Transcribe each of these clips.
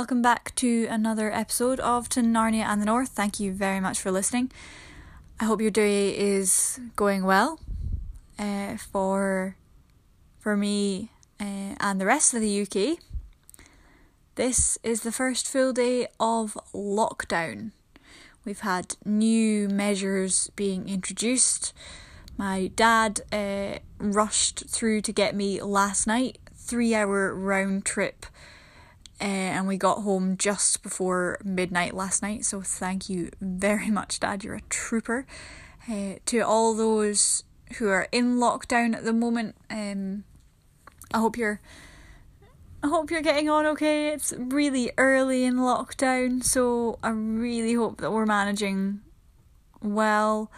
welcome back to another episode of To Narnia and the North. Thank you very much for listening. I hope your day is going well. Uh, for for me uh, and the rest of the UK, this is the first full day of lockdown. We've had new measures being introduced. My dad uh, rushed through to get me last night, three hour round trip uh, and we got home just before midnight last night. So thank you very much, Dad. You're a trooper. Uh, to all those who are in lockdown at the moment, um, I hope you're. I hope you're getting on okay. It's really early in lockdown, so I really hope that we're managing well.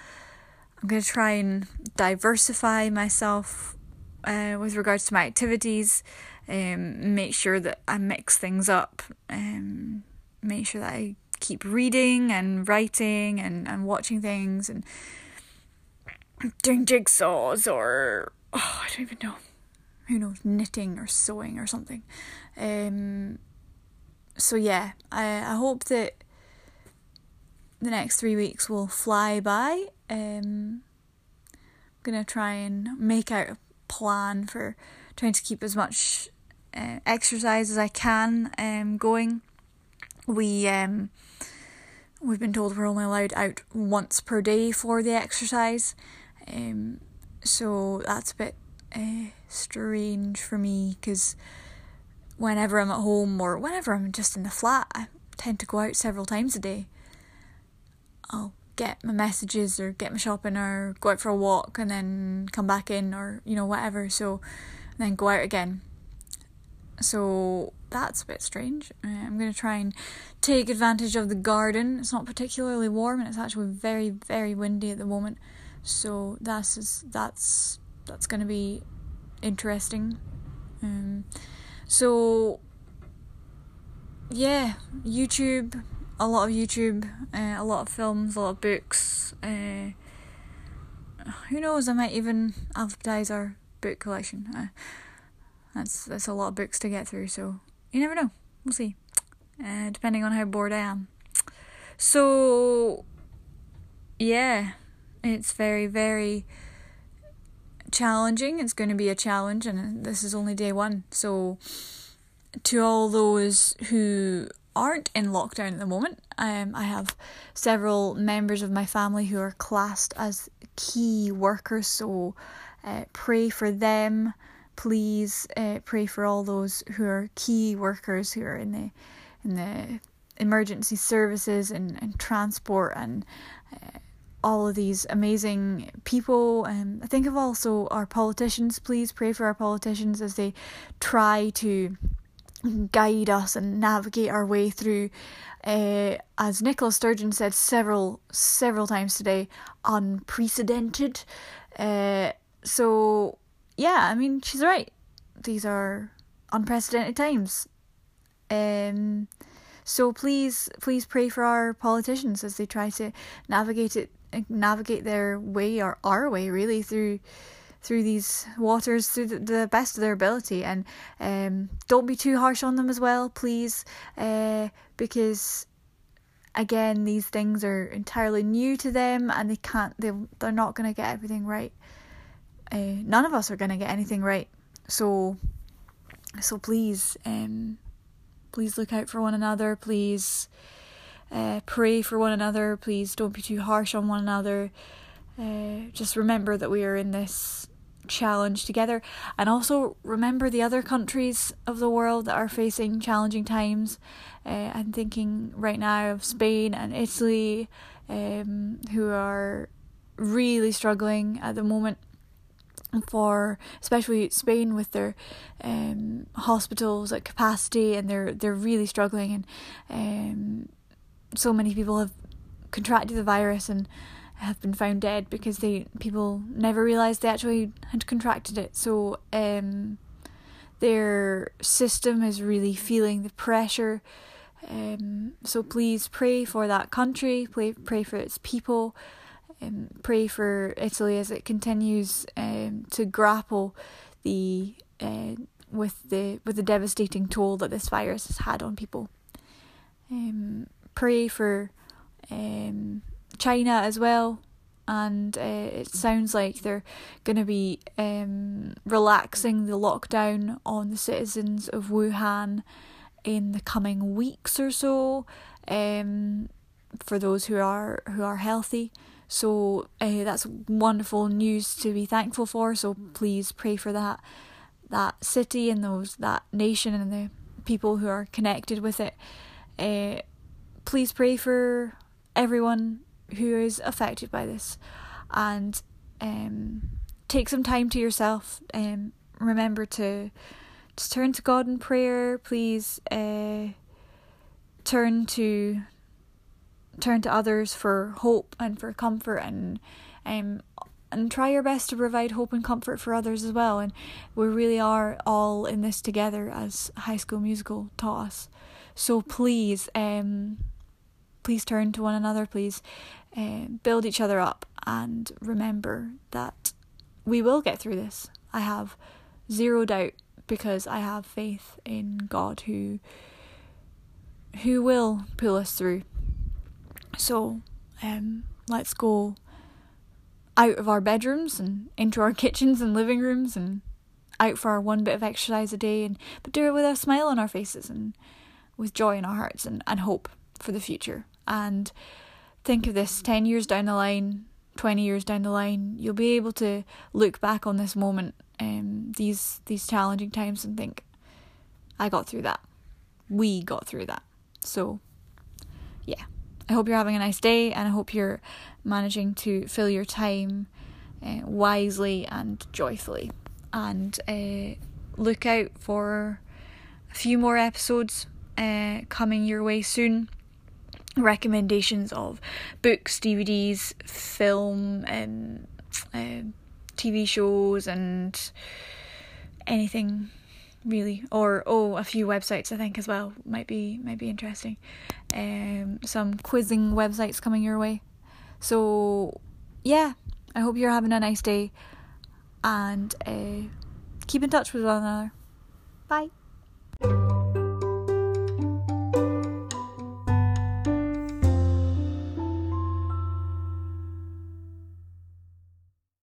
I'm going to try and diversify myself uh, with regards to my activities um, make sure that I mix things up, um, make sure that I keep reading and writing and, and watching things and doing jigsaws or oh, I don't even know. Who knows, knitting or sewing or something. Um, so yeah, I, I hope that the next three weeks will fly by. Um, I'm gonna try and make out a plan for trying to keep as much uh, exercise as I can um, going. We um, we've been told we're only allowed out once per day for the exercise, um, so that's a bit uh, strange for me because whenever I'm at home or whenever I'm just in the flat, I tend to go out several times a day. I'll get my messages or get my shopping or go out for a walk and then come back in or you know whatever so then go out again so that's a bit strange. Uh, I'm going to try and take advantage of the garden. It's not particularly warm and it's actually very very windy at the moment. So that's just, that's that's going to be interesting. Um, so yeah, YouTube, a lot of YouTube, uh, a lot of films, a lot of books. Uh, who knows? I might even advertise our book collection. That's that's a lot of books to get through, so you never know. We'll see. Uh, depending on how bored I am. So yeah, it's very very challenging. It's going to be a challenge, and this is only day one. So to all those who aren't in lockdown at the moment, um, I have several members of my family who are classed as key workers. So uh, pray for them please uh, pray for all those who are key workers who are in the in the emergency services and, and transport and uh, all of these amazing people. Um, I think of also our politicians. Please pray for our politicians as they try to guide us and navigate our way through. Uh, as Nicola Sturgeon said several several times today, unprecedented. Uh, so yeah, I mean, she's right. These are unprecedented times. Um, so please, please pray for our politicians as they try to navigate it, navigate their way or our way really through through these waters through the, the best of their ability and um, don't be too harsh on them as well please uh, because again these things are entirely new to them and they can't they, they're not going to get everything right uh, none of us are going to get anything right. So, so please, um, please look out for one another. Please uh, pray for one another. Please don't be too harsh on one another. Uh, just remember that we are in this challenge together, and also remember the other countries of the world that are facing challenging times. Uh, I'm thinking right now of Spain and Italy, um, who are really struggling at the moment for especially Spain with their um, hospitals at capacity and they're they're really struggling and um, so many people have contracted the virus and have been found dead because they people never realized they actually had contracted it. So um, their system is really feeling the pressure. Um, so please pray for that country. Pray pray for its people um, pray for Italy as it continues um, to grapple the uh, with the with the devastating toll that this virus has had on people. Um, pray for um, China as well. And uh, it sounds like they're going to be um, relaxing the lockdown on the citizens of Wuhan in the coming weeks or so. Um, for those who are who are healthy. So uh, that's wonderful news to be thankful for. So please pray for that that city and those that nation and the people who are connected with it. Uh, please pray for everyone who is affected by this, and um, take some time to yourself. Um, remember to just turn to God in prayer. Please uh, turn to turn to others for hope and for comfort and um and try your best to provide hope and comfort for others as well. And we really are all in this together as high school musical taught us. So please um please turn to one another. Please uh, build each other up and remember that we will get through this. I have zero doubt because i have faith in god who who will pull us through so, um, let's go out of our bedrooms and into our kitchens and living rooms and out for our one bit of exercise a day and but do it with a smile on our faces and with joy in our hearts and, and hope for the future. And think of this 10 years down the line, 20 years down the line, you'll be able to look back on this moment, um, these these challenging times and think, I got through that. We got through that. So, yeah. I hope you're having a nice day and I hope you're managing to fill your time uh, wisely and joyfully. And uh, look out for a few more episodes uh, coming your way soon. Recommendations of books, DVDs, film, um, TV shows, and anything really or oh a few websites i think as well might be might be interesting. Um some quizzing websites coming your way. So yeah i hope you're having a nice day and uh, keep in touch with one another. Bye